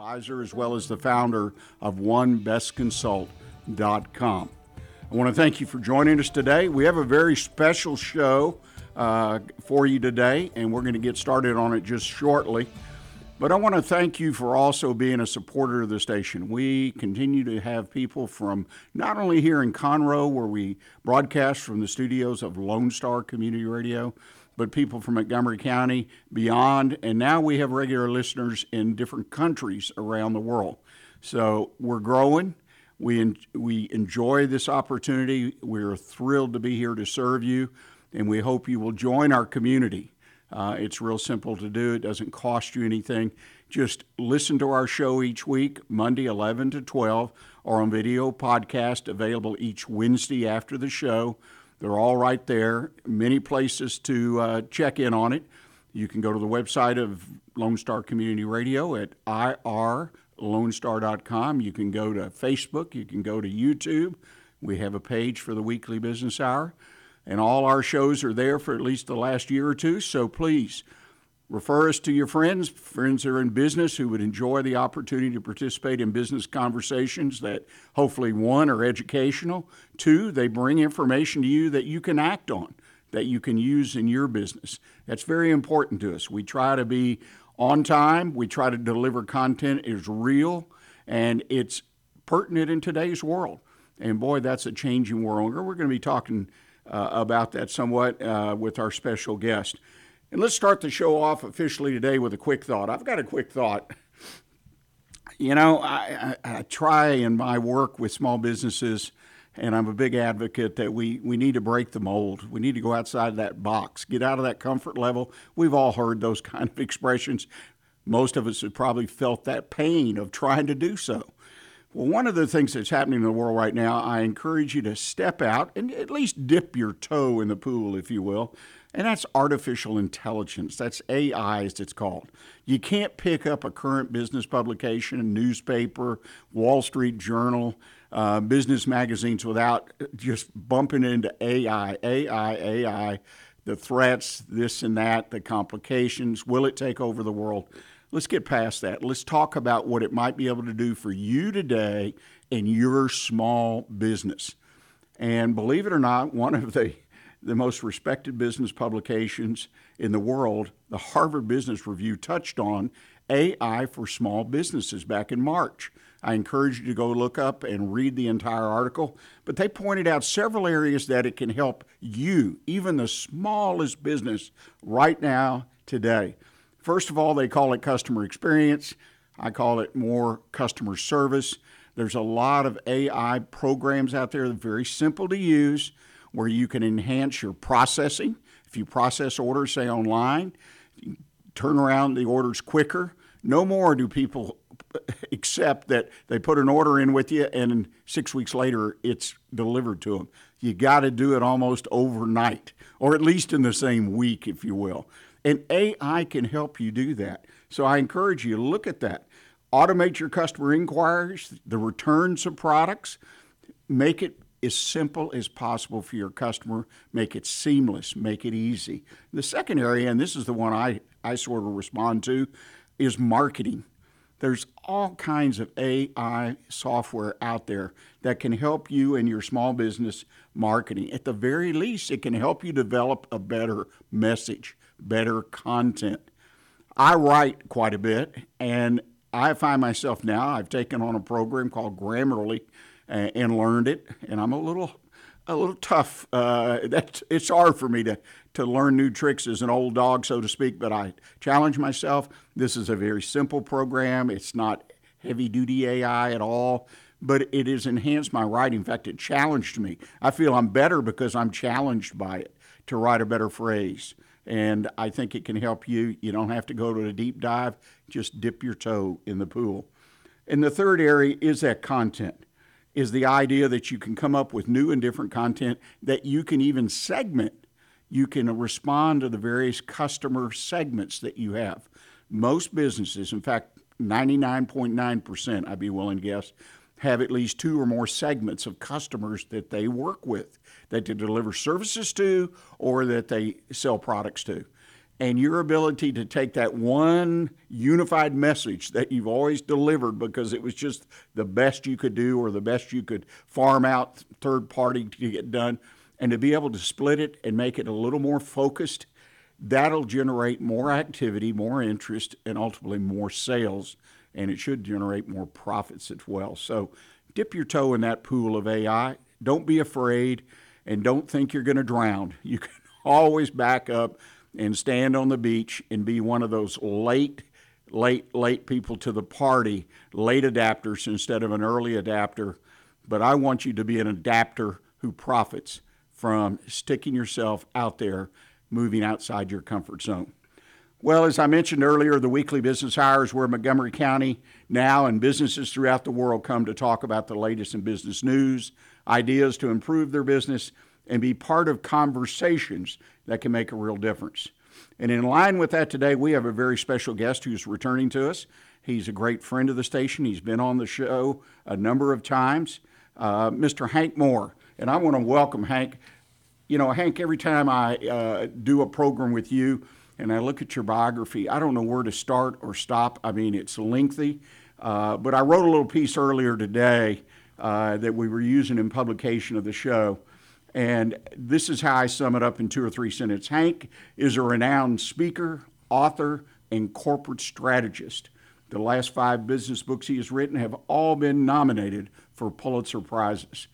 advisor as well as the founder of OneBestConsult.com. I want to thank you for joining us today. We have a very special show uh, for you today, and we're going to get started on it just shortly. But I want to thank you for also being a supporter of the station. We continue to have people from not only here in Conroe, where we broadcast from the studios of Lone Star Community Radio, but people from Montgomery County, beyond, and now we have regular listeners in different countries around the world. So we're growing. We, en- we enjoy this opportunity. We're thrilled to be here to serve you, and we hope you will join our community. Uh, it's real simple to do. It doesn't cost you anything. Just listen to our show each week, Monday 11 to 12, or on video podcast available each Wednesday after the show. They're all right there. Many places to uh, check in on it. You can go to the website of Lone Star Community Radio at irlonestar.com. You can go to Facebook. You can go to YouTube. We have a page for the weekly business hour and all our shows are there for at least the last year or two. So please refer us to your friends, friends that are in business who would enjoy the opportunity to participate in business conversations that hopefully, one, are educational, two, they bring information to you that you can act on, that you can use in your business. That's very important to us. We try to be on time, we try to deliver content is real and it's pertinent in today's world. And boy, that's a changing world. We're going to be talking uh, about that somewhat uh, with our special guest. And let's start the show off officially today with a quick thought. I've got a quick thought. You know, I, I, I try in my work with small businesses, and I'm a big advocate that we, we need to break the mold. We need to go outside that box, get out of that comfort level. We've all heard those kind of expressions. Most of us have probably felt that pain of trying to do so. Well, one of the things that's happening in the world right now, I encourage you to step out and at least dip your toe in the pool, if you will. And that's artificial intelligence. That's AI, as it's called. You can't pick up a current business publication, a newspaper, Wall Street Journal, uh, business magazines without just bumping into AI, AI, AI, the threats, this and that, the complications. Will it take over the world? let's get past that. Let's talk about what it might be able to do for you today in your small business. And believe it or not, one of the the most respected business publications in the world, the Harvard Business Review, touched on AI for small businesses back in March. I encourage you to go look up and read the entire article, but they pointed out several areas that it can help you, even the smallest business, right now, today. First of all, they call it customer experience. I call it more customer service. There's a lot of AI programs out there that are very simple to use where you can enhance your processing. If you process orders, say online, turn around the orders quicker. No more do people accept that they put an order in with you and six weeks later it's delivered to them. You got to do it almost overnight, or at least in the same week, if you will. And AI can help you do that. So I encourage you to look at that. Automate your customer inquiries, the returns of products, make it as simple as possible for your customer, make it seamless, make it easy. The second area, and this is the one I, I sort of respond to, is marketing. There's all kinds of AI software out there that can help you in your small business marketing. At the very least, it can help you develop a better message better content. I write quite a bit, and I find myself now, I've taken on a program called Grammarly and, learned it, and I'm a little a little tough. Uh, that's it's hard for me to to learn new tricks as an old dog, so to speak. But I challenge myself. This is a very simple program. It's not heavy duty AI at all, but it has enhanced my writing. In fact, it challenged me. I feel I'm better because I'm challenged by it to write a better phrase and I think it can help you. You don't have to go to a deep dive, just dip your toe in the pool. And the third area is that content, is the idea that you can come up with new and different content that you can even segment. You can respond to the various customer segments that you have. Most businesses, in fact, 99.9%, I'd be willing to guess, have at least two or more segments of customers that they work with, that they deliver services to, or that they sell products to. And your ability to take that one unified message that you've always delivered because it was just the best you could do or the best you could farm out third party to get done and to be able to split it and make it a little more focused that'll generate more activity more interest and ultimately more sales and it should generate more profits as well. So dip your toe in that pool of ai don't be afraid and don't think you're going to drown. You can always back up and stand on the beach and be one of those late, late, late people to the party, late adapters instead of an early adapter. But I want you to be an adapter who profits from sticking yourself out there, moving outside your comfort zone. Well, as I mentioned earlier, the weekly business hours where Montgomery County now and businesses throughout the world come to talk about the latest in business news, ideas to improve their business, and be part of conversations that can make a real difference. And in line with that today, we have a very special guest who's returning to us. He's a great friend of the station. He's been on the show a number of times, uh, Mr. Hank Moore. And I want to welcome Hank. You know, Hank, every time I uh, do a program with you and I look at your biography, I don't know where to start or stop. I mean, it's lengthy. Uh, but I wrote a little piece earlier today uh, that we were using in publication of the show and this is how I sum it up in two or three sentences. Hank is a renowned speaker, author, and corporate strategist. The last five business books he has written have all been nominated for Pulitzer Prizes.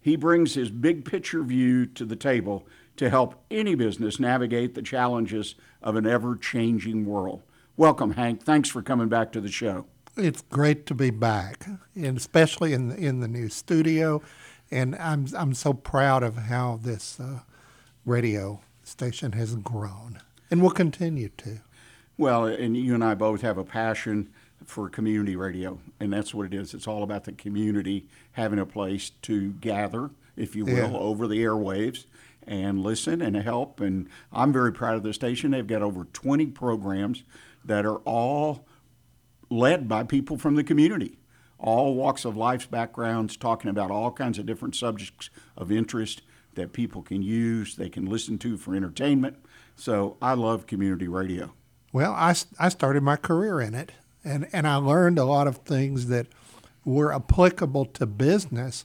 He brings his big picture view to the table to help any business navigate the challenges of an ever changing world. Welcome, Hank. Thanks for coming back to the show. It's great to be back, and especially in the, in the new studio and I'm I'm so proud of how this uh, radio station has grown and will continue to. Well, and you and I both have a passion for community radio, and that's what it is. It's all about the community having a place to gather, if you will, yeah. over the airwaves and listen and help. And I'm very proud of the station. They've got over 20 programs that are all led by people from the community all walks of life's backgrounds, talking about all kinds of different subjects of interest that people can use, they can listen to for entertainment. So I love community radio. Well, I, I started my career in it, and, and I learned a lot of things that were applicable to business.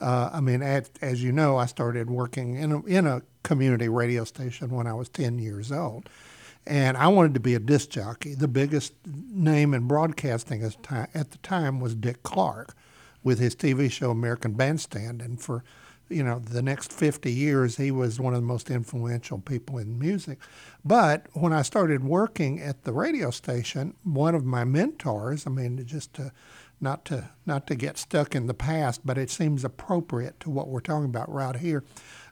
Uh, I mean, at, as you know, I started working in a, in a community radio station when I was 10 years old and I wanted to be a disc jockey. The biggest name in broadcasting at the time was Dick Clark with his TV show American Bandstand. And for, you know, the next 50 years, he was one of the most influential people in music. But when I started working at the radio station, one of my mentors, I mean, just to, not to not to get stuck in the past, but it seems appropriate to what we're talking about right here.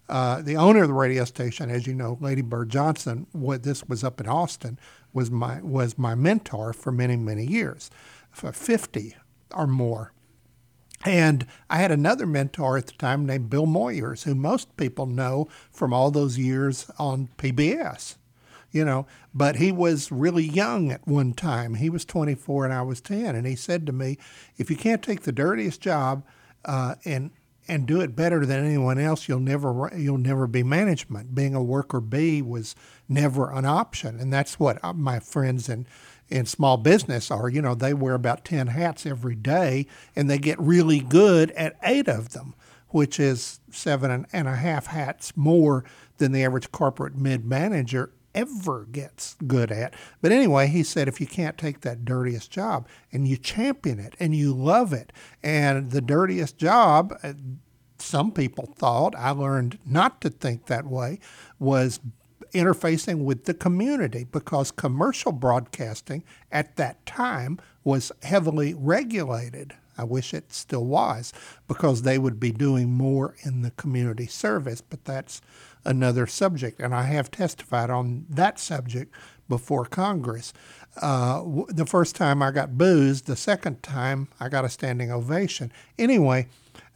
Uh, the owner of the radio station, as you know, Lady Bird Johnson, what this was up in Austin, was my was my mentor for many many years, for fifty or more. And I had another mentor at the time named Bill Moyers, who most people know from all those years on PBS. You know, but he was really young at one time. He was 24 and I was 10. And he said to me, if you can't take the dirtiest job uh, and and do it better than anyone else, you'll never you'll never be management. Being a worker bee was never an option, and that's what uh, my friends in in small business are. You know, they wear about ten hats every day, and they get really good at eight of them, which is seven and a half hats more than the average corporate mid manager ever gets good at. But anyway, he said if you can't take that dirtiest job and you champion it and you love it, and the dirtiest job, uh, some people thought, I learned not to think that way, was interfacing with the community because commercial broadcasting at that time was heavily regulated. I wish it still was because they would be doing more in the community service, but that's another subject. And I have testified on that subject before Congress. Uh, the first time I got boozed, the second time I got a standing ovation. Anyway,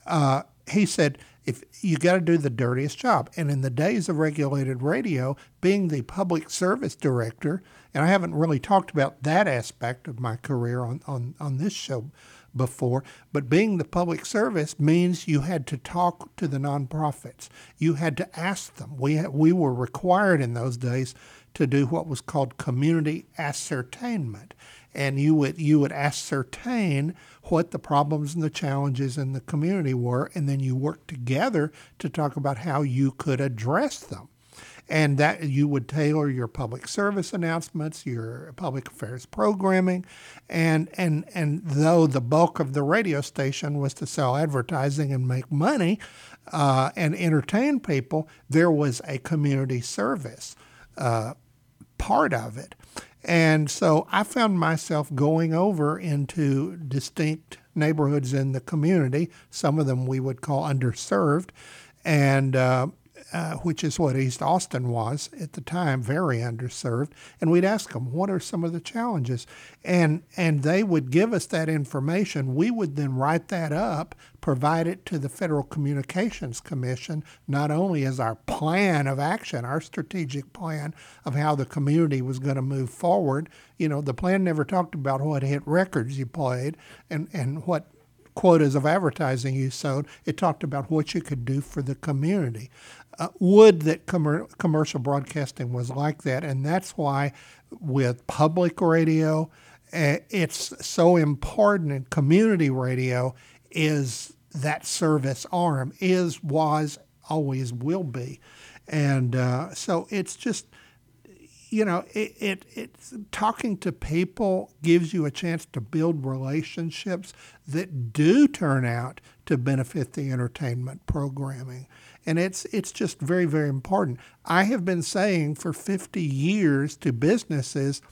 uh, he said, if you got to do the dirtiest job. And in the days of regulated radio, being the public service director, and I haven't really talked about that aspect of my career on, on, on this show before, but being the public service means you had to talk to the nonprofits. You had to ask them. We, we were required in those days to do what was called community ascertainment. And you would you would ascertain what the problems and the challenges in the community were, and then you worked together to talk about how you could address them and that you would tailor your public service announcements, your public affairs programming, and and and though the bulk of the radio station was to sell advertising and make money uh, and entertain people, there was a community service uh, part of it, and so I found myself going over into distinct neighborhoods in the community. Some of them we would call underserved, and uh, uh, which is what East Austin was at the time, very underserved. And we'd ask them, what are some of the challenges? And, and they would give us that information. We would then write that up, provide it to the Federal Communications Commission, not only as our plan of action, our strategic plan of how the community was going to move forward. You know, the plan never talked about what hit records you played and, and what quotas of advertising you sold. It talked about what you could do for the community uh, would that com- commercial broadcasting was like that, and that's why with public radio, uh, it's so important. And community radio is that service arm is was always will be, and uh, so it's just you know, it, it it's talking to people gives you a chance to build relationships that do turn out to benefit the entertainment programming and it's it's just very very important. I have been saying for 50 years to businesses,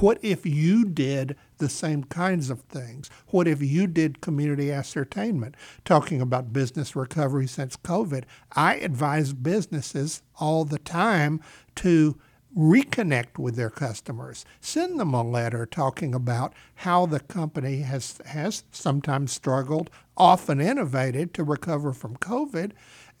what if you did the same kinds of things? What if you did community ascertainment? Talking about business recovery since COVID, I advise businesses all the time to reconnect with their customers. Send them a letter talking about how the company has has sometimes struggled, often innovated to recover from COVID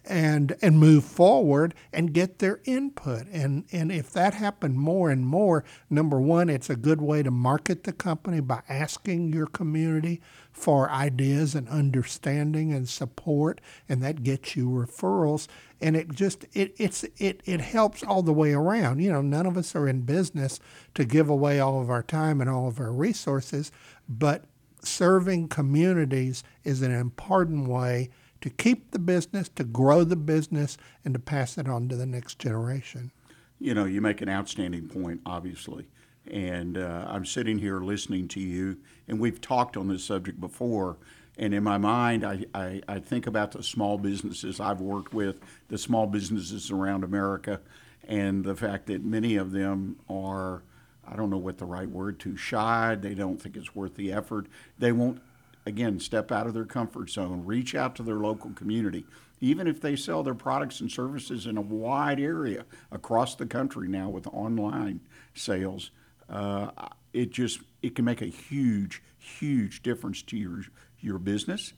and and move forward and get their input. And and if that happened more and more, number one, it's a good way to market the company by asking your community for ideas and understanding and support, and that gets you referrals. And it just it it's it it helps all the way around. You know, none of us are in business to give away all of our time and all of our resources, but serving communities is an important way to keep the business, to grow the business, and to pass it on to the next generation. You know, you make an outstanding point, obviously. And uh, I'm sitting here listening to you, and we've talked on this subject before. And in my mind, I, I, I think about the small businesses I've worked with, the small businesses around America, and the fact that many of them are, I don't know what the right word, too shy. They don't think it's worth the effort. They won't again, step out of their comfort zone, reach out to their local community. Even if they sell their products and services in a wide area across the country now with online sales, uh, it just it can make a huge, huge difference to your your business,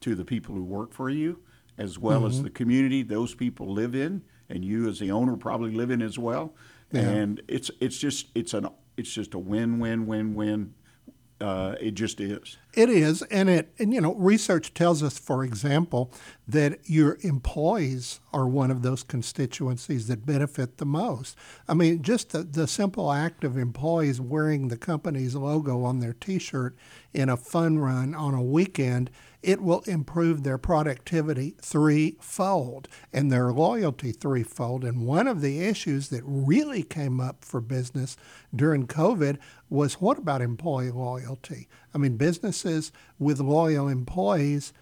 to the people who work for you, as well mm-hmm. as the community those people live in, and you as the owner probably live in as well. Yeah. And it's it's just it's an it's just a win win win win uh, it just is. It is, and it and you know research tells us, for example, that your employees are one of those constituencies that benefit the most. I mean, just the, the simple act of employees wearing the company's logo on their T-shirt in a fun run on a weekend it will improve their productivity threefold and their loyalty threefold. And one of the issues that really came up for business during COVID was what about employee loyalty? I mean, businesses with loyal employees.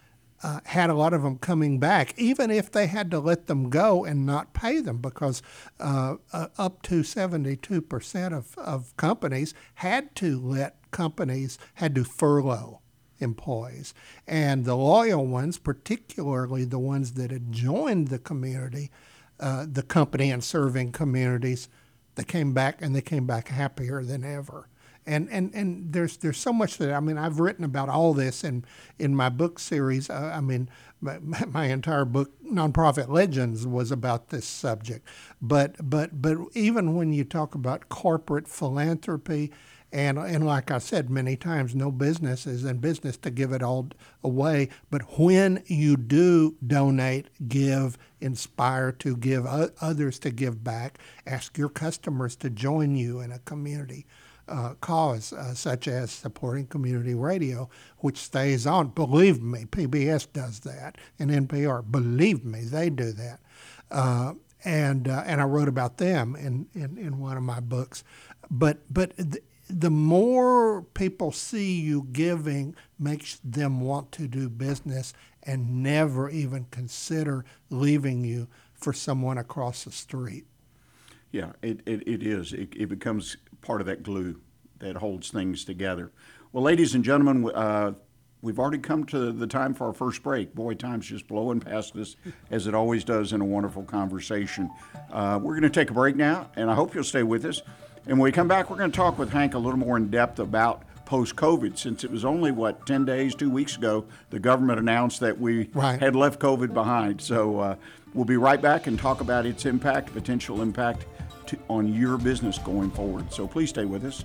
Uh, had a lot of them coming back, even if they had to let them go and not pay them, because uh, uh, up to 72% of, of companies had to let companies, had to furlough employees. And the loyal ones, particularly the ones that had joined the community, uh, the company and serving communities, they came back and they came back happier than ever. And, and, and there's there's so much that I mean I've written about all this in in my book series. Uh, I mean my, my entire book nonprofit legends was about this subject. But but but even when you talk about corporate philanthropy And, and like I said many times, no business is in business to give it all away. But when you do donate, give, inspire to give others to give back, ask your customers to join you in a community uh, cause, uh, such as supporting community radio, which stays on. Believe me, PBS does that, and NPR. Believe me, they do that. Uh, and uh, and I wrote about them in, in, in one of my books. But but the more people see you giving makes them want to do business and never even consider leaving you for someone across the street. Yeah, it, it, it is. It, it becomes part of that glue that holds things together. Well, ladies and gentlemen, uh, we've already come to the time for our first break. Boy, time's just blowing past us, as it always does in a wonderful conversation. Uh, we're going to take a break now, and I hope you'll stay with us. And when we come back, we're going to talk with Hank a little more in depth about post COVID, since it was only, what, 10 days, two weeks ago, the government announced that we right. had left COVID behind. So uh, we'll be right back and talk about its impact, potential impact to, on your business going forward. So please stay with us.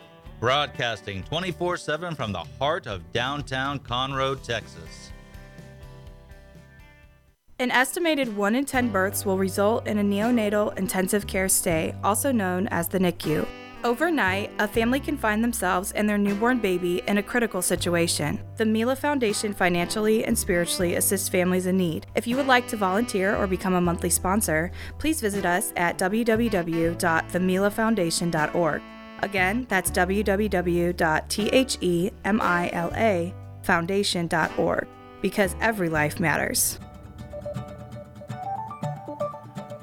broadcasting 24 7 from the heart of downtown Conroe, Texas. An estimated 1 in 10 births will result in a neonatal intensive care stay, also known as the NICU. Overnight, a family can find themselves and their newborn baby in a critical situation. The Mila Foundation financially and spiritually assists families in need. If you would like to volunteer or become a monthly sponsor, please visit us at www.themilafoundation.org. Again, that's www.themilafoundation.org because every life matters.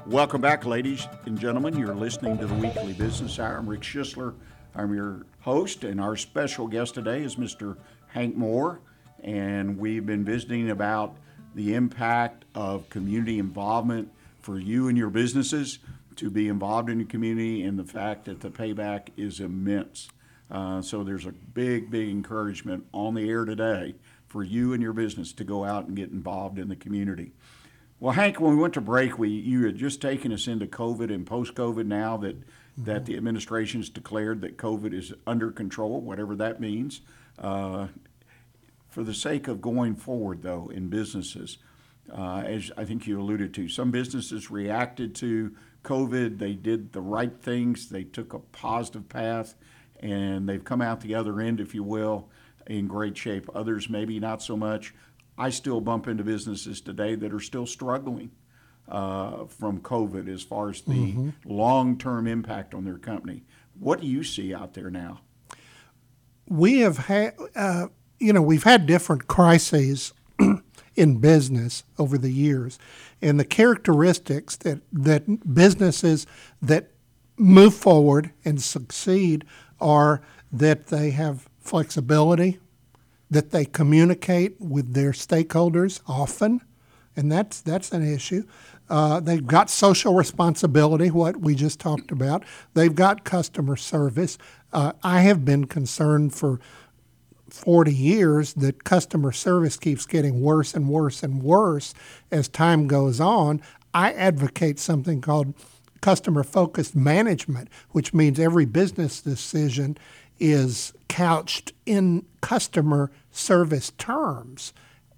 Welcome back, ladies and gentlemen. You're listening to the Weekly Business Hour. I'm Rick Schisler. I'm your host, and our special guest today is Mr. Hank Moore. And we've been visiting about the impact of community involvement for you and your businesses to be involved in the community and the fact that the payback is immense. Uh, so there's a big, big encouragement on the air today for you and your business to go out and get involved in the community. Well, Hank, when we went to break, we you had just taken us into COVID and post-COVID. Now that mm-hmm. that the administration's declared that COVID is under control, whatever that means. Uh, for the sake of going forward, though, in businesses, uh, as I think you alluded to, some businesses reacted to COVID, they did the right things. They took a positive path, and they've come out the other end, if you will, in great shape. Others, maybe not so much. I still bump into businesses today that are still struggling uh, from COVID as far as the mm-hmm. long term impact on their company. What do you see out there now? We have had, uh, you know, we've had different crises in business over the years. And the characteristics that, that businesses that move forward and succeed are that they have flexibility, that they communicate with their stakeholders often, and that's that's an issue. Uh, they've got social responsibility, what we just talked about. They've got customer service. Uh, I have been concerned for 40 years that customer service keeps getting worse and worse and worse as time goes on. I advocate something called customer focused management, which means every business decision is couched in customer service terms.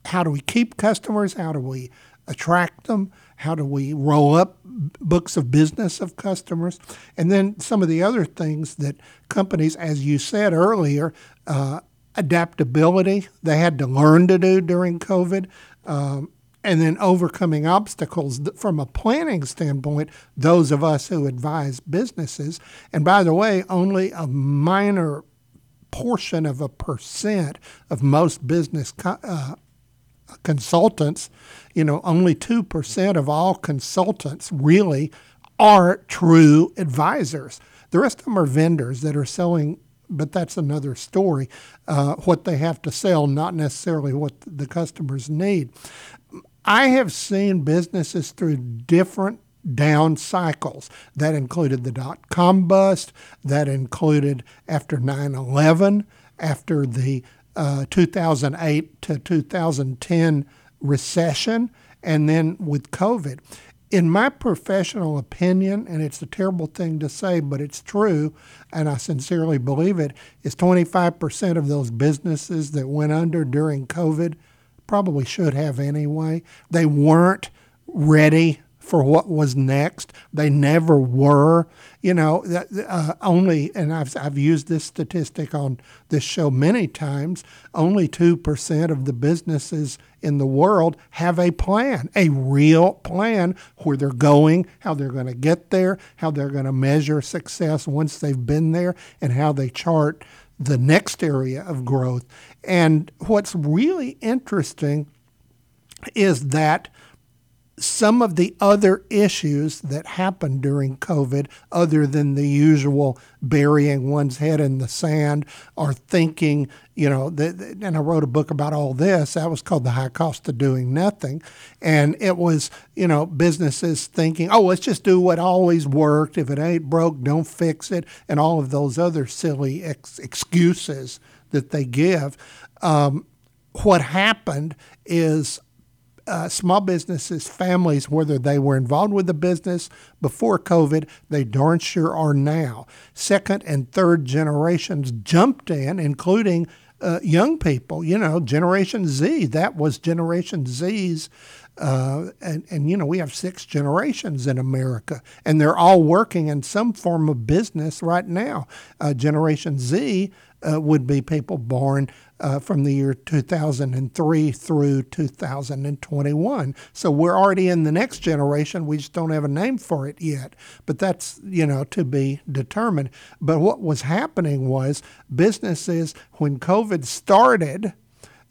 How do we keep customers? How do we attract them? How do we roll up books of business of customers? And then some of the other things that companies, as you said earlier, uh, adaptability they had to learn to do during COVID, um, and then overcoming obstacles from a planning standpoint, those of us who advise businesses. And by the way, only a minor portion of a percent of most business uh, consultants, you know, only 2% of all consultants really are true advisors. The rest of them are vendors that are selling, but that's another story. Uh, what they have to sell, not necessarily what the customers need. I have seen businesses through different down cycles. That included the dot com bust, that included after 9 11, after the uh, 2008 to 2010 recession, and then with COVID. In my professional opinion, and it's a terrible thing to say, but it's true, and I sincerely believe it, is 25% of those businesses that went under during COVID probably should have anyway. They weren't ready for what was next. They never were. You know, uh, only, and I've, I've used this statistic on this show many times only 2% of the businesses in the world have a plan, a real plan where they're going, how they're going to get there, how they're going to measure success once they've been there, and how they chart the next area of growth. And what's really interesting is that some of the other issues that happened during COVID, other than the usual burying one's head in the sand or thinking, you know, the, and I wrote a book about all this. That was called The High Cost of Doing Nothing. And it was, you know, businesses thinking, oh, let's just do what always worked. If it ain't broke, don't fix it. And all of those other silly ex- excuses that they give. Um, what happened is uh, small businesses, families, whether they were involved with the business before COVID, they darn sure are now. Second and third generations jumped in, including uh, young people, you know, Generation Z. That was Generation Z's. Uh, and, and, you know, we have six generations in America, and they're all working in some form of business right now. Uh, Generation Z uh, would be people born uh, from the year 2003 through 2021. So we're already in the next generation. We just don't have a name for it yet. But that's, you know, to be determined. But what was happening was businesses, when COVID started,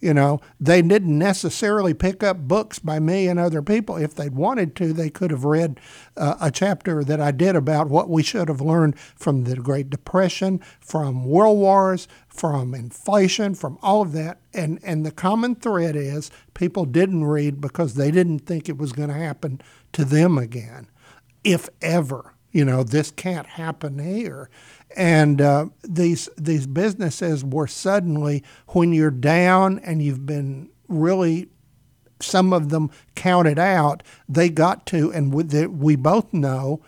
you know, they didn't necessarily pick up books by me and other people. If they'd wanted to, they could have read uh, a chapter that I did about what we should have learned from the Great Depression, from world wars, from inflation, from all of that. And, and the common thread is people didn't read because they didn't think it was going to happen to them again, if ever. You know, this can't happen here and uh, these these businesses were suddenly when you're down and you've been really some of them counted out they got to and we, we both know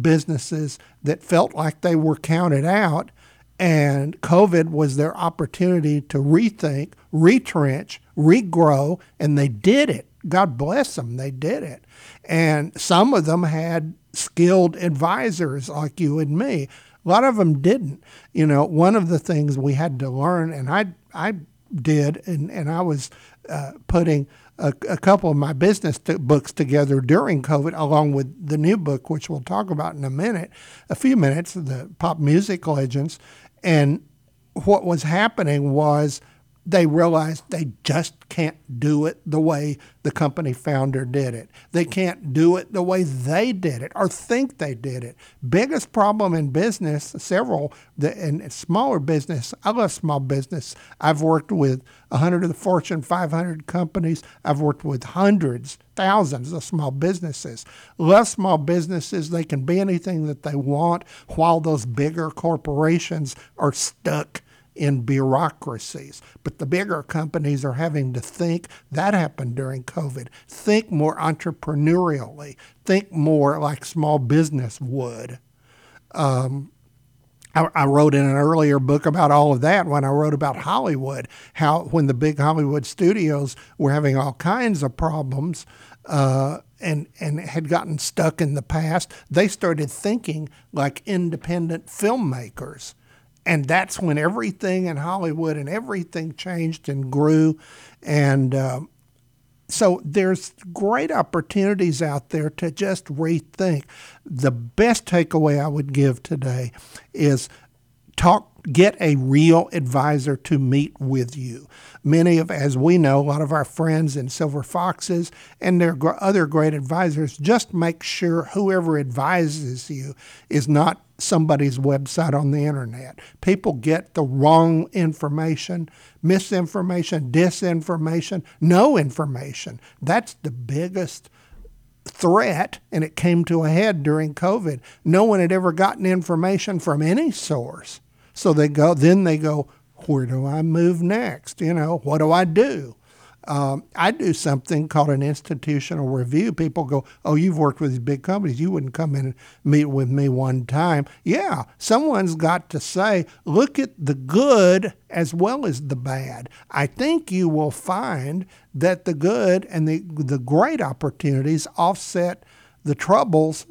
businesses that felt like they were counted out and covid was their opportunity to rethink retrench regrow and they did it. God bless them they did it. And some of them had skilled advisors like you and me a lot of them didn't. You know, one of the things we had to learn, and I I did, and, and I was uh, putting a, a, couple of my business t- books together during COVID, along with the new book, which we'll talk about in a minute, a few minutes, the pop music legends. And what was happening was they realize they just can't do it the way the company founder did it. They can't do it the way they did it or think they did it. Biggest problem in business, several, in smaller business, I love small business. I've worked with 100 of the Fortune 500 companies. I've worked with hundreds, thousands of small businesses. Love small businesses. They can be anything that they want while those bigger corporations are stuck in bureaucracies. But the bigger companies are having to think. That happened during COVID. Think more entrepreneurially. Think more like small business would. Um, I, wrote in an earlier book about all of that when I wrote about Hollywood, how when the big Hollywood studios were having all kinds of problems. Uh, and and had gotten stuck in the past, they started thinking like independent filmmakers and that's when everything in Hollywood and everything changed and grew. And uh, so there's great opportunities out there to just rethink. The best takeaway I would give today is talk get a real advisor to meet with you. Many of, as we know, a lot of our friends in Silver Foxes and their other great advisors just make sure whoever advises you is not somebody's website on the internet. People get the wrong information, misinformation, disinformation, no information. That's the biggest threat, and it came to a head during COVID. No one had ever gotten information from any source. So they go, then they go, where do I move next? You know, what do I do? Um, I do something called an institutional review. People go, Oh, you've worked with these big companies. You wouldn't come in and meet with me one time. Yeah, someone's got to say, Look at the good as well as the bad. I think you will find that the good and the, the great opportunities offset the troubles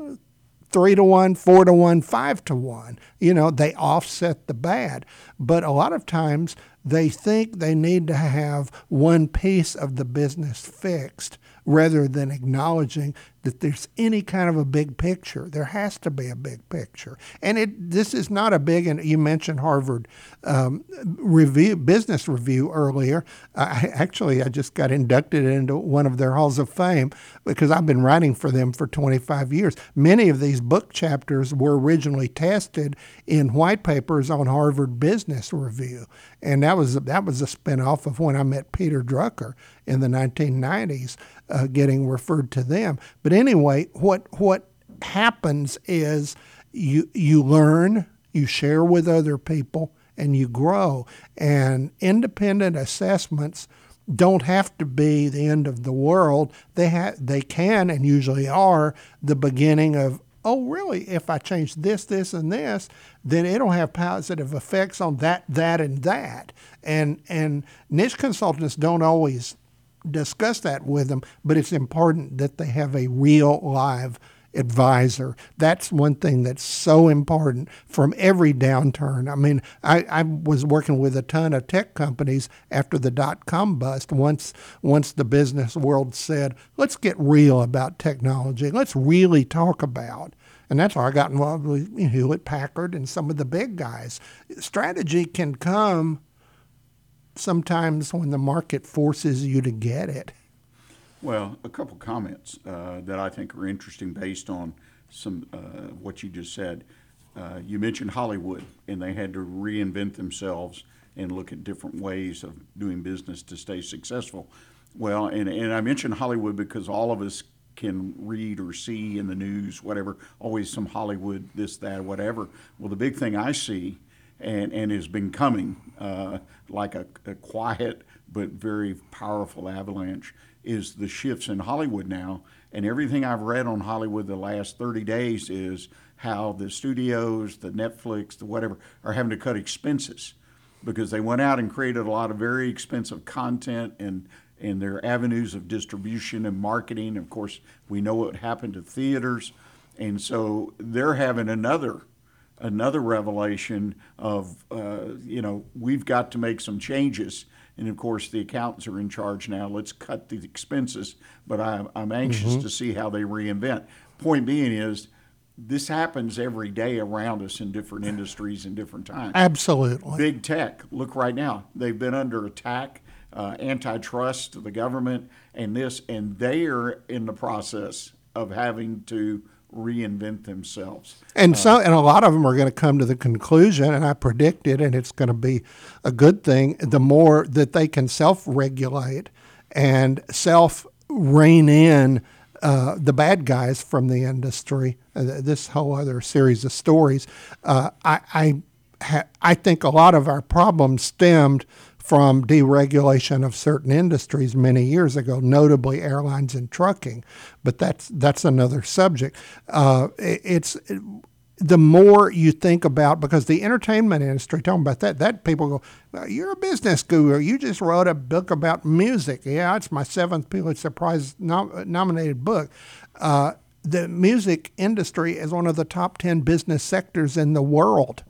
three to one, four to one, five to one. You know, they offset the bad. But a lot of times they think they need to have one piece of the business fixed rather than acknowledging that there's any kind of a big picture. There has to be a big picture, and it this is not a big. And you mentioned Harvard um, review, business review earlier. I actually I just got inducted into one of their halls of fame because I've been writing for them for 25 years. Many of these book chapters were originally tested in white papers on Harvard Business Review, and that was that was a spinoff of when I met Peter Drucker in the 1990s, uh, getting referred to them. But anyway, what what happens is you you learn, you share with other people, and you grow. And independent assessments don't have to be the end of the world. They ha- they can and usually are the beginning of oh really if I change this this and this then it'll have positive effects on that that and that. And and niche consultants don't always discuss that with them, but it's important that they have a real live advisor. That's one thing that's so important from every downturn. I mean, I, I was working with a ton of tech companies after the dot com bust. Once once the business world said, let's get real about technology. Let's really talk about. And that's how I got involved with Hewlett Packard and some of the big guys. Strategy can come sometimes when the market forces you to get it. Well, a couple comments uh, that I think are interesting based on some uh, what you just said. Uh, you mentioned Hollywood, and they had to reinvent themselves and look at different ways of doing business to stay successful. Well, and, and I mentioned Hollywood because all of us can read or see in the news, whatever, always some Hollywood, this, that, whatever. Well, the big thing I see and, and has been coming uh, like a, a quiet but very powerful avalanche is the shifts in Hollywood now. And everything I've read on Hollywood the last 30 days is how the studios, the Netflix, the whatever, are having to cut expenses because they went out and created a lot of very expensive content and and their avenues of distribution and marketing. Of course, we know what happened to theaters, and so they're having another another revelation of uh, you know we've got to make some changes. And of course the accountants are in charge now. Let's cut the expenses. But i'm, I'm anxious mm-hmm. to see how they reinvent. Point being is this happens every day around us in different industries and different times. Absolutely. Big tech. Look right now. They've been under attack uh, antitrust the government and this. And they're in the process of having to reinvent themselves. And so, and a lot of them are going to come to the conclusion, and I predict it, and it's going to be a good thing. The more that they can self-regulate and self rein in uh, the bad guys from the industry, uh, this whole other series of stories, uh, I I, ha- I think a lot of our problems stemmed from deregulation of certain industries many years ago, notably airlines and trucking. But that's that's another subject. Uh, it, it's it, the more you think about because the entertainment industry talking about that that people go you're a business guru you just wrote a book about music yeah it's my seventh Pulitzer Prize nom- nominated book uh, the music industry is one of the top 10 business sectors in the world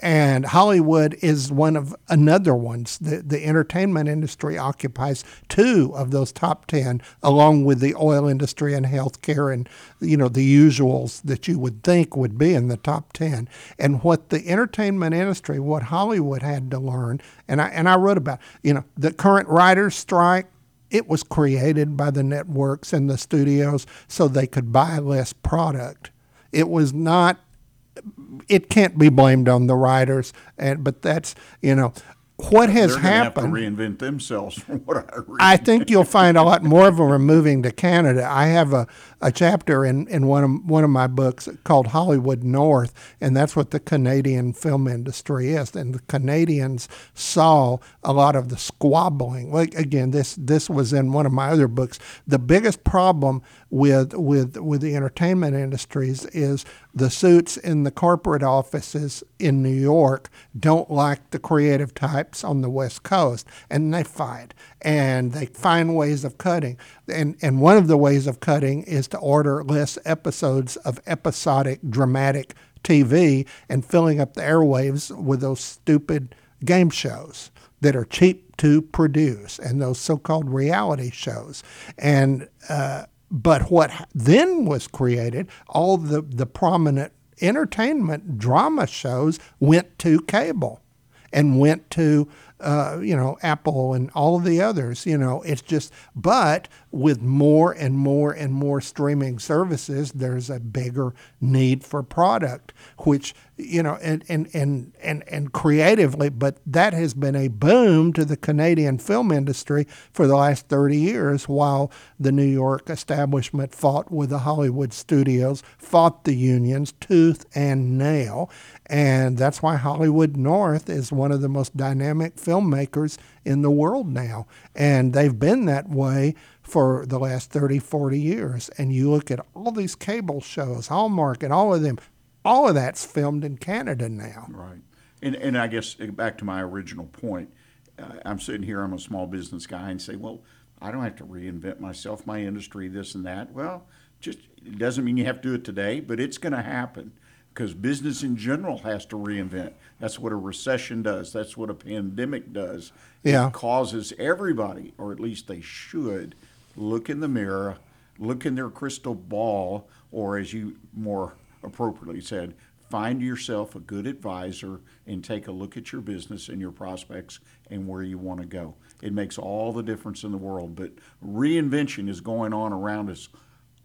And Hollywood is one of another ones. The, the entertainment industry occupies two of those top 10, along with the oil industry and healthcare and, you know, the usuals that you would think would be in the top 10. And what the entertainment industry, what Hollywood had to learn, and I, and I wrote about, you know, the current writers' strike, it was created by the networks and the studios so they could buy less product. It was not it can't be blamed on the writers and but that's you know what has They're happened have to reinvent themselves from what I read. I think you'll find a lot more of them are moving to Canada. I have a, a chapter in, in one of one of my books called Hollywood North, and that's what the Canadian film industry is. And the Canadians saw a lot of the squabbling. Like again, this this was in one of my other books. The biggest problem with with with the entertainment industries is the suits in the corporate offices in New York don't like the creative on the West Coast, and they fight and they find ways of cutting. And and one of the ways of cutting is to order less episodes of episodic dramatic TV and filling up the airwaves with those stupid game shows that are cheap to produce and those so-called reality shows and. Uh, but what then was created, all the, the prominent entertainment drama shows went to cable and went to uh, you know Apple and all of the others. You know, it's just but with more and more and more streaming services, there's a bigger need for product, which you know, and and and and, and creatively, but that has been a boom to the Canadian film industry for the last 30 years, while the New York establishment fought with the Hollywood studios, fought the unions tooth and nail, and that's why Hollywood North is one of the most dynamic filmmakers in the world now. And they've been that way for the last 30, 40 years. And you look at all these cable shows, Hallmark, and all of them, all of that's filmed in Canada now. Right. And, and I guess uh, back to my original point, uh, I'm sitting here, I'm a small business guy, and say, well, I don't have to reinvent myself, my industry, this and that. Well, just it doesn't mean you have to do it today, but it's going to happen because business in general has to reinvent. That's what a recession does. That's what a pandemic does. Yeah. It causes everybody, or at least they should, look in the mirror, look in their crystal ball, or as you more appropriately said, find yourself a good advisor and take a look at your business and your prospects and where you want to go. It makes all the difference in the world. But reinvention is going on around us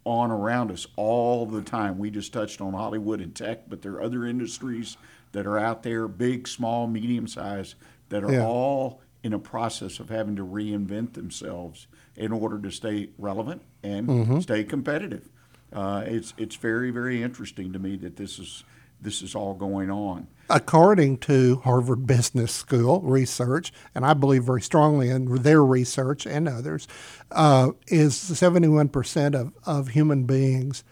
on around us all the time. We just touched on Hollywood and tech, but there are other industries that are out there, big, small, medium size, that are Yeah. all in a process of having to reinvent themselves in order to stay relevant and mm-hmm. stay competitive. Uh, it's it's very very interesting to me that this is this is all going on. According to Harvard Business School research, and I believe very strongly in their research and others, uh, is 71% of, of human beings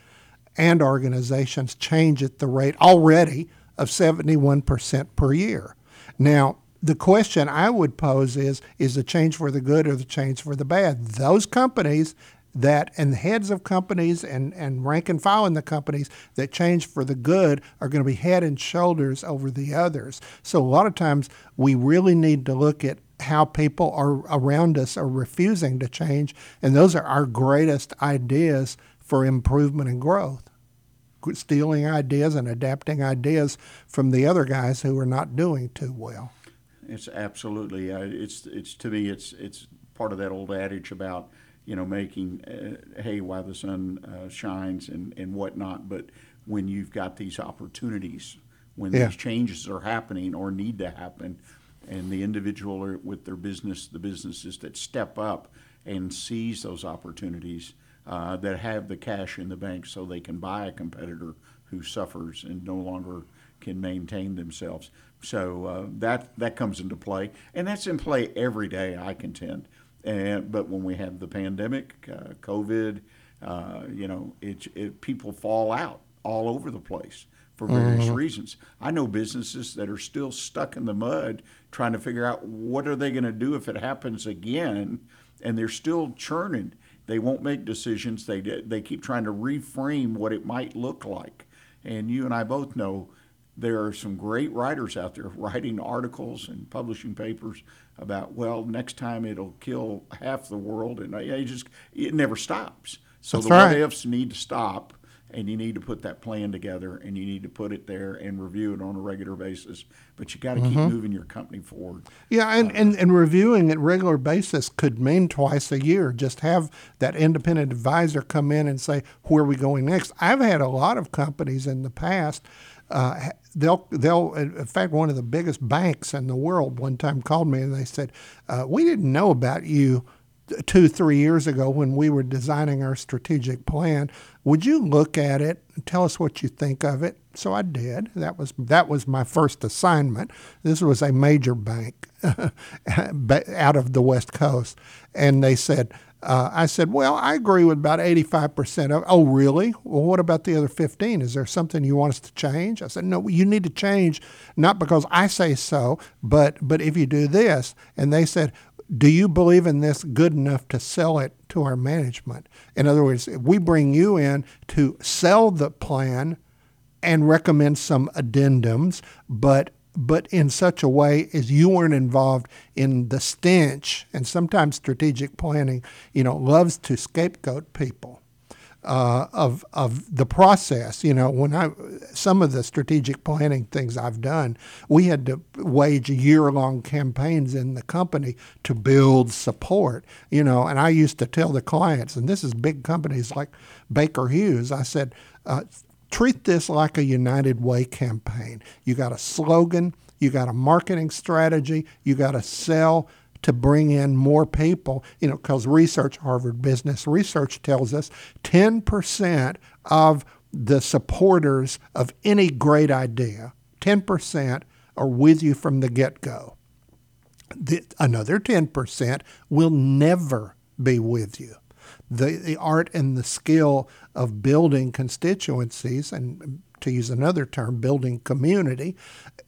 and organizations change at the rate already of 71% per year. Now, the question I would pose is is the change for the good or the change for the bad? Those companies that and the heads of companies and, and rank and file in the companies that change for the good are going to be head and shoulders over the others. So a lot of times we really need to look at how people are around us are refusing to change, and those are our greatest ideas for improvement and growth. Stealing ideas and adapting ideas from the other guys who are not doing too well. It's absolutely. Uh, it's it's to me. It's it's part of that old adage about you know making uh, hay while the sun uh, shines and and whatnot. But when you've got these opportunities, when Yeah. these changes are happening or need to happen, and the individual are, with their business, the businesses that step up and seize those opportunities, uh, that have the cash in the bank so they can buy a competitor who suffers and no longer can maintain themselves. So uh, that that comes into play, and that's in play every day. I contend. And but when we have the pandemic, uh, COVID, uh, you know, it, it people fall out all over the place for various reasons. I know businesses that are still stuck in the mud trying to figure out what are they going to do if it happens again, and they're still churning. They won't make decisions. They they keep trying to reframe what it might look like. And you and I both know there are some great writers out there writing articles and publishing papers about well next time it'll kill half the world and it just it never stops so That's the what ifs need to stop and you need to put that plan together and you need to put it there and review it on a regular basis but you got to keep mm-hmm. moving your company forward Yeah, and, uh, and, and reviewing at regular basis could mean twice a year. Just have that independent advisor come in and say, "Where are we going next?" I've had a lot of companies in the past. Uh, they'll they'll in fact one of the biggest banks in the world one time called me and they said, uh, "We didn't know about you." two, three years ago when we were designing our strategic plan. Would you look at it and tell us what you think of it? So I did. That was that was my first assignment. This was a major bank out of the West Coast, and they said. Uh, I said, "Well, I agree with about eighty-five percent of." Oh, really? Well, what about the other fifteen? Is there something you want us to change? I said, "No, you need to change, not because I say so, but but if you do this." And they said, do you believe in this good enough to sell it to our management? In other words, we bring you in to sell the plan and recommend some addendums, but but in such a way as you weren't involved in the stench, and sometimes strategic planning, you know, loves to scapegoat people uh, of of the process. You know, when I some of the strategic planning things I've done, we had to wage year long campaigns in the company to build support. You know, and I used to tell the clients, and this is big companies like Baker Hughes. I said. Uh, treat this like a United Way campaign. You got a slogan, you got a marketing strategy, you got to sell to bring in more people, you know, because research, Harvard Business Research tells us 10% of the supporters of any great idea, 10% are with you from the get go. Another 10% will never be with you. The, the art and the skill of building constituencies, and to use another term, building community,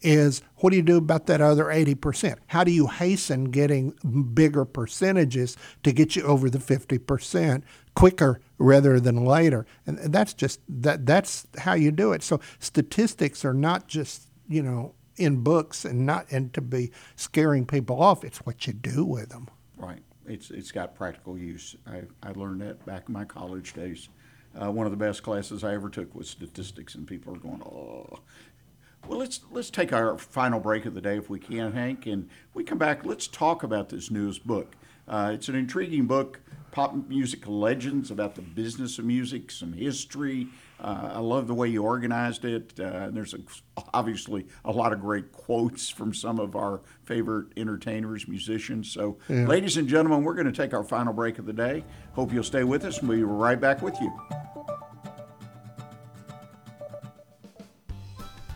is what do you do about that other 80%? How do you hasten getting bigger percentages to get you over the 50% quicker rather than later? And that's just that that's how you do it. So statistics are not just, you know, in books and not and to be scaring people off. It's what you do with them. Right. It's it's got practical use. I, I learned that back in my college days. Uh, one of the best classes I ever took was statistics, and people are going, "Oh." Well, let's let's take our final break of the day if we can, Hank, and we come back. Let's talk about this newest book. Uh, it's an intriguing book, pop music legends about the business of music, some history. Uh, I love the way you organized it. Uh, there's a, obviously a lot of great quotes from some of our favorite entertainers, musicians. So, ladies and gentlemen, we're going to take our final break of the day. Hope you'll stay with us, and we'll be right back with you.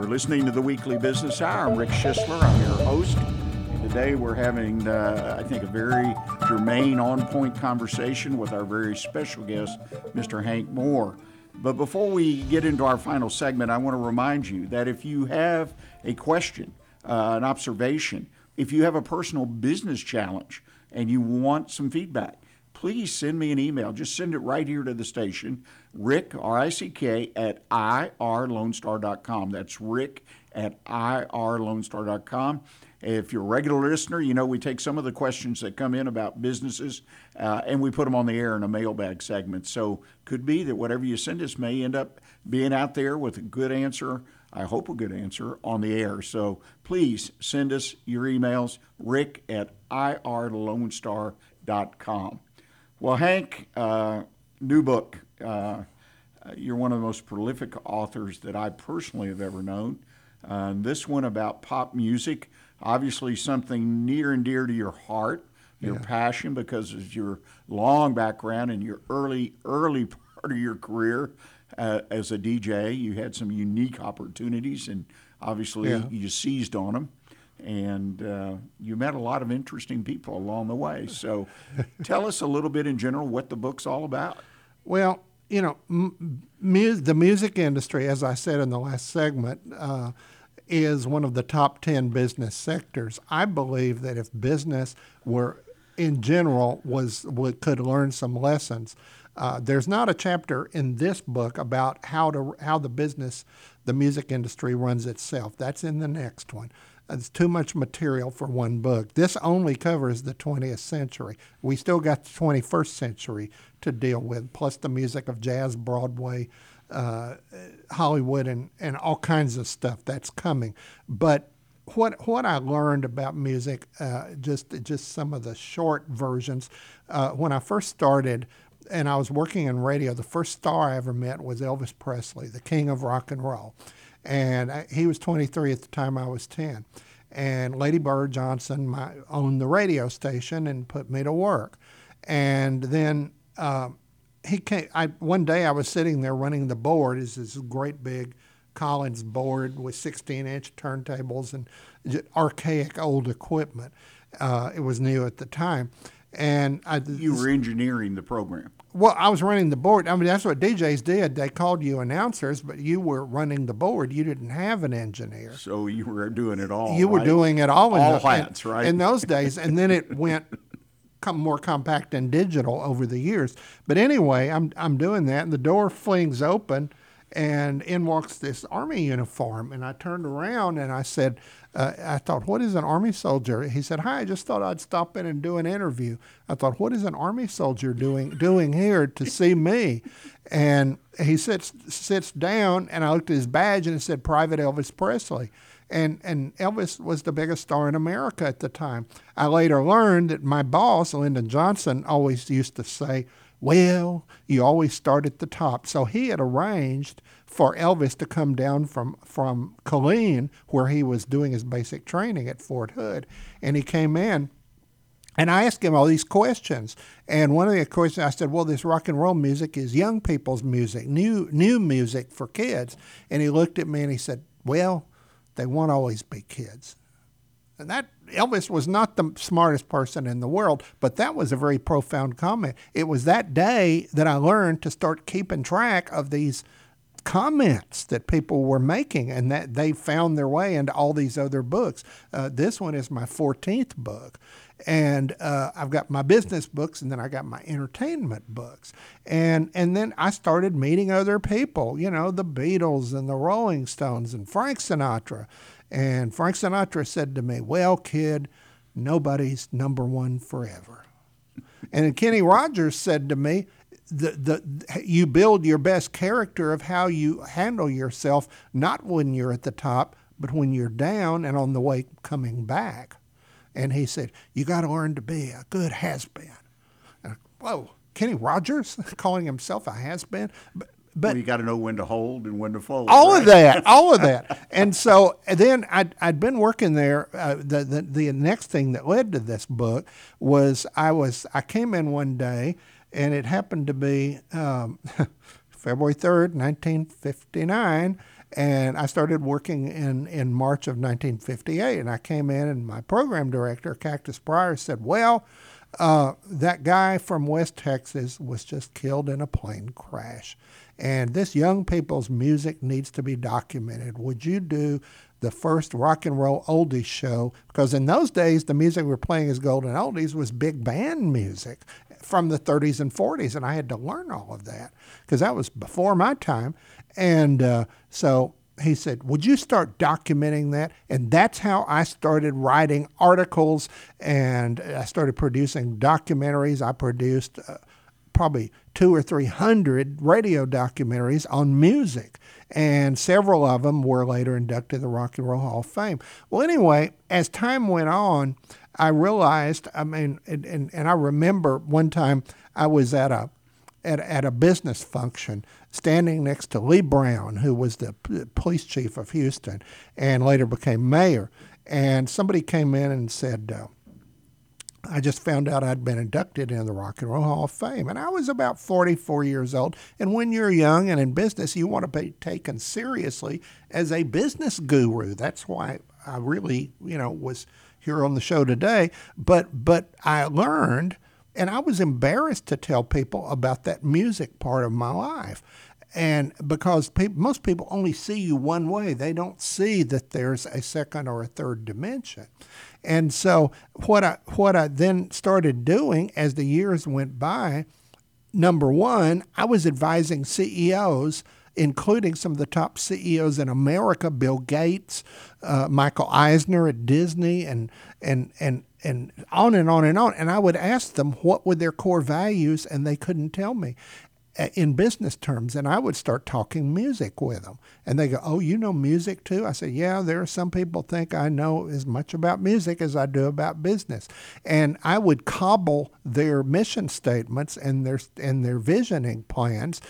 You are listening to the Weekly Business Hour. I'm Rick Schisler. I'm your host. Today we're having, uh, I think, a very germane, on point conversation with our very special guest, Mr. Hank Moore. But before we get into our final segment, I want to remind you that if you have a question, uh, an observation, if you have a personal business challenge and you want some feedback, please send me an email. Just send it right here to the station, Rick, R I C K, at irlonestar.com. That's Rick at irlonestar.com. If you're a regular listener, you know we take some of the questions that come in about businesses uh, and we put them on the air in a mailbag segment. So could be that whatever you send us may end up being out there with a good answer. I hope a good answer on the air. So please send us your emails, rick at irlonestar.com. Well, Hank, uh, new book. Uh, you're one of the most prolific authors that I personally have ever known. Uh, this one about pop music. obviously something near and dear to your heart, your passion, because of your long background and your early, early part of your career uh, as a DJ. You had some unique opportunities, and obviously Yeah. you seized on them. And uh, you met a lot of interesting people along the way. So, tell us a little bit in general what the book's all about. Well, you know, m- mu- the music industry, as I said in the last segment, uh, is one of the top 10 business sectors. I believe that if business were, in general, was would, could learn some lessons, uh, there's not a chapter in this book about how to how the business, the music industry runs itself. That's in the next one. It's too much material for one book. This only covers the 20th century. We still got the 21st century to deal with, plus the music of jazz, Broadway, uh, Hollywood, and, and all kinds of stuff that's coming. But what what I learned about music, uh, just just some of the short versions, uh, when I first started, and I was working in radio. The first star I ever met was Elvis Presley, the king of rock and roll, and I, he was 23 at the time I was 10. And Lady Bird Johnson my, owned the radio station and put me to work. And then uh, he came. I one day I was sitting there running the board. Is this great big Collins board with 16 inch turntables and archaic old equipment. Uh, it was new at the time, and I You were engineering the program. Well, I was running the board. I mean, that's what DJs did. They called you announcers, but you were running the board. You didn't have an engineer. So you were doing it all. you were doing it all in All the, hats, in, right? in those days, and then it went come more compact and digital over the years. But anyway, I'm I'm doing that, and the door flings open, and in walks this army uniform, and I turned around and I said, uh, I thought, what is an army soldier? He said, Hi, I just thought I'd stop in and do an interview. I thought, what is an army soldier doing doing here to see me? And he sits sits down, and I looked at his badge, and it said Private Elvis Presley and and Elvis was the biggest star in America at the time. I later learned that my boss, Lyndon Johnson, always used to say, "Well, you always start at the top." So he had arranged for Elvis to come down from from Killeen, where he was doing his basic training at Fort Hood, and he came in. And I asked him all these questions. And one of the questions I said, "Well, this rock and roll music is young people's music, new new music for kids." And he looked at me and he said, "Well, they won't always be kids." And that Elvis was not the smartest person in the world, but that was a very profound comment. It was that day that I learned to start keeping track of these comments that people were making, and that they found their way into all these other books. Uh, this one is my 14th book. And uh, I've got my business books, and then I got my entertainment books, and and then I started meeting other people, you know, the Beatles and the Rolling Stones and Frank Sinatra, and Frank Sinatra said to me, "Well, kid, nobody's number one forever." And Kenny Rogers said to me, the, the, you build your best character of how you handle yourself, not when you're at the top, but when you're down and on the way coming back. And he said, You got to learn to be a good has been. Whoa, Kenny Rogers calling himself a has been? But, but Well, you got to know when to hold and when to fold. all right? of that, all of that. And so and then I'd, I'd been working there. Uh, the, the the next thing that led to this book was I was I came in one day, and it happened to be um, February third, nineteen fifty nine. And I started working in, in March of 1958. And I came in, and my program director, Cactus Pryor, said, Well, uh, that guy from West Texas was just killed in a plane crash. And this young people's music needs to be documented. Would you do the first rock and roll oldies show? Because in those days, the music we were playing as golden oldies was big band music from the 30s and 40s. And I had to learn all of that because that was before my time. And uh, so he said, Would you start documenting that? And that's how I started writing articles and I started producing documentaries. I produced uh, probably two or three hundred radio documentaries on music. And several of them were later inducted to the Rock and Roll Hall of Fame. Well, anyway, as time went on, I realized, I mean, and, and, and I remember one time I was at a at, at a business function standing next to Lee Brown, who was the p- police chief of Houston and later became mayor. and somebody came in and said. Uh, I just found out I'd been inducted into the Rock and Roll Hall of Fame. And I was about 44 years old. And when you're young and in business, you want to be taken seriously as a business guru. That's why I really, you know, was here on the show today. But but I learned and I was embarrassed to tell people about that music part of my life and because people, most people only see you one way they don't see that there's a second or a third dimension and so what i what i then started doing as the years went by number one i was advising ceos including some of the top CEOs in America, Bill Gates, uh, Michael Eisner at Disney, and and and and on and on and on. And I would ask them what were their core values, and they couldn't tell me in business terms and I would start talking music with them. And they go, Oh, you know music too? I said, Yeah, there are some people think I know as much about music as I do about business. And I would cobble their mission statements and their and their visioning plans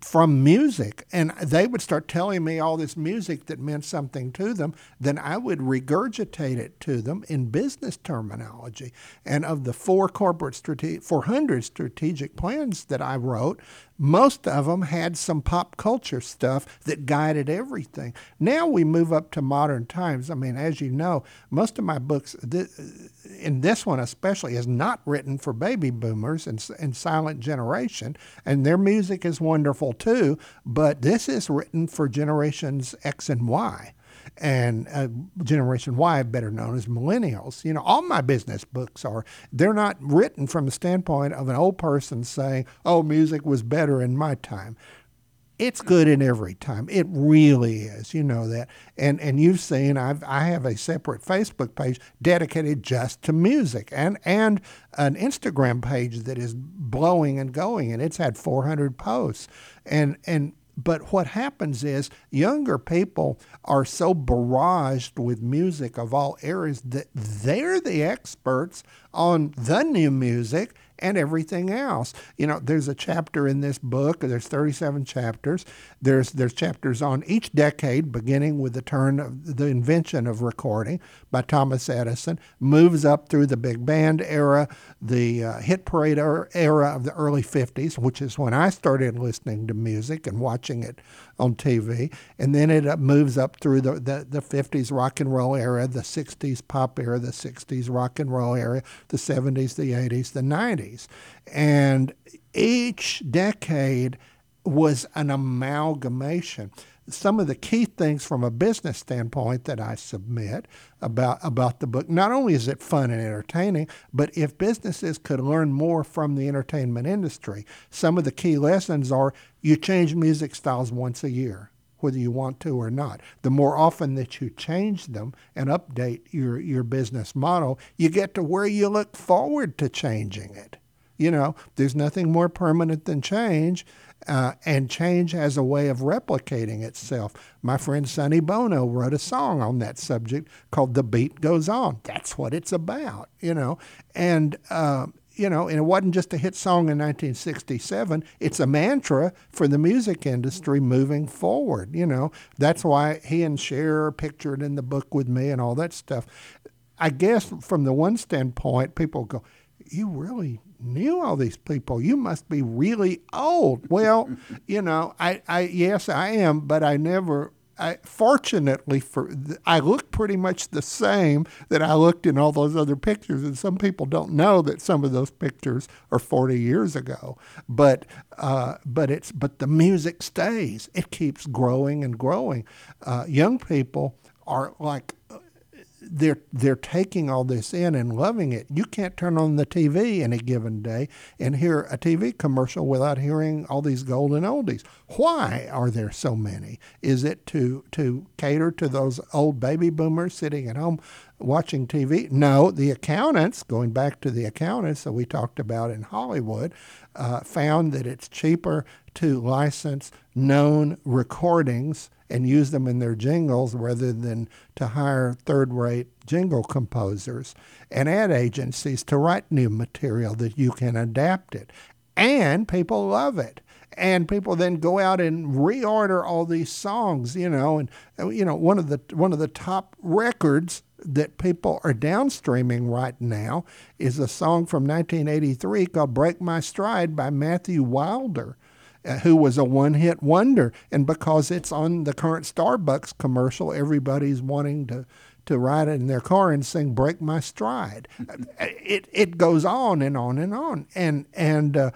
from music and they would start telling me all this music that meant something to them then i would regurgitate it to them in business terminology. And of the four corporate strate- 400 strategic plans that i wrote most of them had some pop culture stuff that guided everything. Now we move up to modern times. I mean as you know most of my books in this one especially is not written for baby boomers and, and silent generation and their music is wonderful too but this is written for generations x and y. And uh, generation y better known as millennials. You know all my business books are they're not written from the standpoint of an old person saying oh music was better in my time it's good in every time. It really is. You know that. And and you've seen I've I have a separate Facebook page dedicated just to music and and an Instagram page that is blowing and going and it's had 400 posts. And and but what happens is younger people are so barraged with music of all eras that they're the experts on the new music and everything else. You know, there's a chapter in this book. There's 37 chapters. There's there's chapters on each decade, beginning with the turn of the invention of recording by Thomas Edison, moves up through the big band era, the uh, hit parade era of the early 50s, which is when I started listening to music and watching it on TV, and then it uh, moves up through the, the, the 50s rock and roll era, the 60s pop era, the 60s rock and roll era, the 70s, the 80s, the 90s. And each decade was an amalgamation some of the key things from a business standpoint that I submit about about the book. Not only is it fun and entertaining, but if businesses could learn more from the entertainment industry, some of the key lessons are you change music styles once a year whether you want to or not. The more often that you change them and update your, your business model, you get to where you look forward to changing it. You know, there's nothing more permanent than change, uh, and change has a way of replicating itself. My friend Sonny Bono wrote a song on that subject called "The Beat Goes On." That's what it's about, you know. And uh, you know, and it wasn't just a hit song in 1967. It's a mantra for the music industry moving forward. You know, that's why he and Cher are pictured in the book with me and all that stuff. I guess from the one standpoint, people go, "You really knew all these people. You must be really old. Well, you know, I, I yes, I am, but I never. I, fortunately for I look pretty much the same that I looked in all those other pictures, and some people don't know that some of those pictures are 40 years ago. But uh, but it's but the music stays. It keeps growing and growing. Uh, young people are like they're they're taking all this in and loving it. You can't turn on the TV any given day and hear a TV commercial without hearing all these golden oldies. Why are there so many? Is it to to cater to those old baby boomers sitting at home watching TV? No, the accountants, going back to the accountants that we talked about in Hollywood, uh, found that it's cheaper to license known recordings and use them in their jingles rather than to hire third rate jingle composers and ad agencies to write new material that you can adapt it. And people love it. And people then go out and reorder all these songs, you know, and you know one of the one of the top records that people are downstreaming right now is a song from 1983 called Break My Stride by Matthew Wilder. Uh, who was a one hit wonder. And because it's on the current Starbucks commercial, everybody's wanting to, to ride it in their car and sing Break My Stride. it, it goes on and on and on. And, and uh,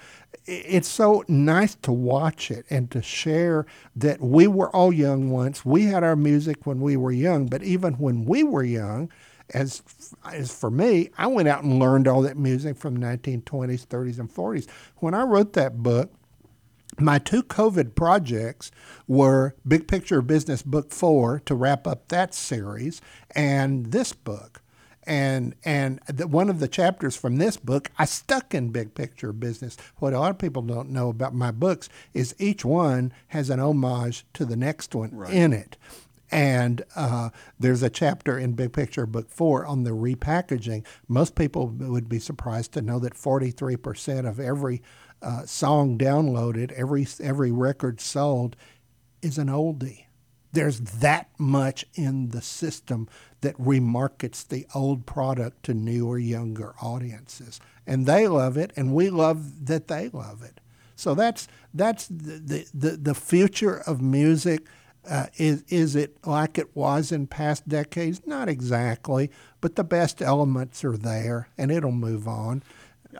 it's so nice to watch it and to share that we were all young once. We had our music when we were young, but even when we were young, as as for me, I went out and learned all that music from the 1920s, 30s, and 40s. When I wrote that book, my two COVID projects were Big Picture Business Book Four to wrap up that series, and this book. And and the, one of the chapters from this book, I stuck in Big Picture Business. What a lot of people don't know about my books is each one has an homage to the next one right. in it. And uh, there's a chapter in Big Picture Book Four on the repackaging. Most people would be surprised to know that 43% of every uh, song downloaded, every every record sold, is an oldie. There's that much in the system that remarkets the old product to newer, younger audiences, and they love it, and we love that they love it. So that's that's the the, the future of music. Uh, is is it like it was in past decades? Not exactly, but the best elements are there, and it'll move on.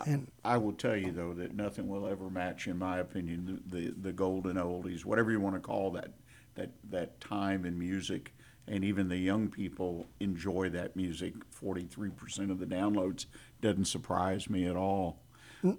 And I will tell you though that nothing will ever match, in my opinion, the, the, the golden oldies, whatever you want to call that, that that time in music, and even the young people enjoy that music. Forty-three percent of the downloads doesn't surprise me at all.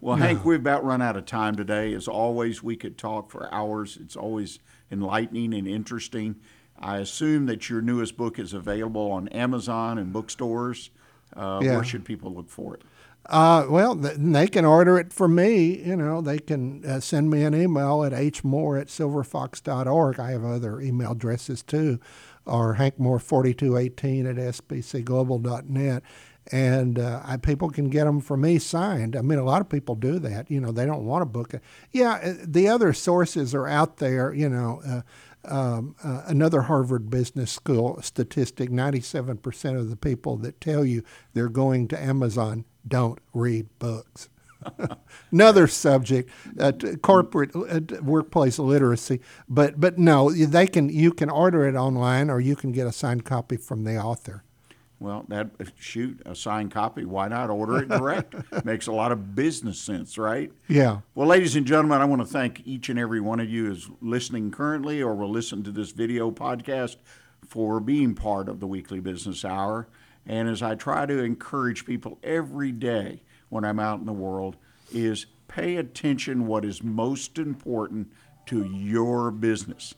Well, no. Hank, we've about run out of time today. As always, we could talk for hours. It's always enlightening and interesting. I assume that your newest book is available on Amazon and bookstores. Uh, yeah. Where should people look for it? Uh, well, they can order it from me. You know, they can uh, send me an email at hmoore at silverfox.org. I have other email addresses too, or hankmoore4218 at sbcglobal.net. And uh, I, people can get them for me signed. I mean, a lot of people do that. You know, they don't want to book it. Yeah, uh, the other sources are out there. You know, uh, um, uh, another Harvard Business School statistic 97% of the people that tell you they're going to Amazon don't read books. Another subject, uh, corporate uh, workplace literacy, but but no, they can you can order it online or you can get a signed copy from the author. Well, that shoot a signed copy. Why not order it direct? Makes a lot of business sense, right? Yeah. Well, ladies and gentlemen, I want to thank each and every one of you who's listening currently or will listen to this video podcast for being part of the weekly business hour. And as I try to encourage people every day when I'm out in the world, is pay attention what is most important to your business.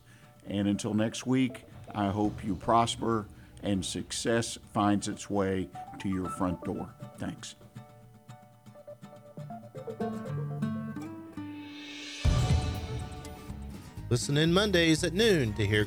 And until next week, I hope you prosper and success finds its way to your front door. Thanks. Listen in Mondays at noon to hear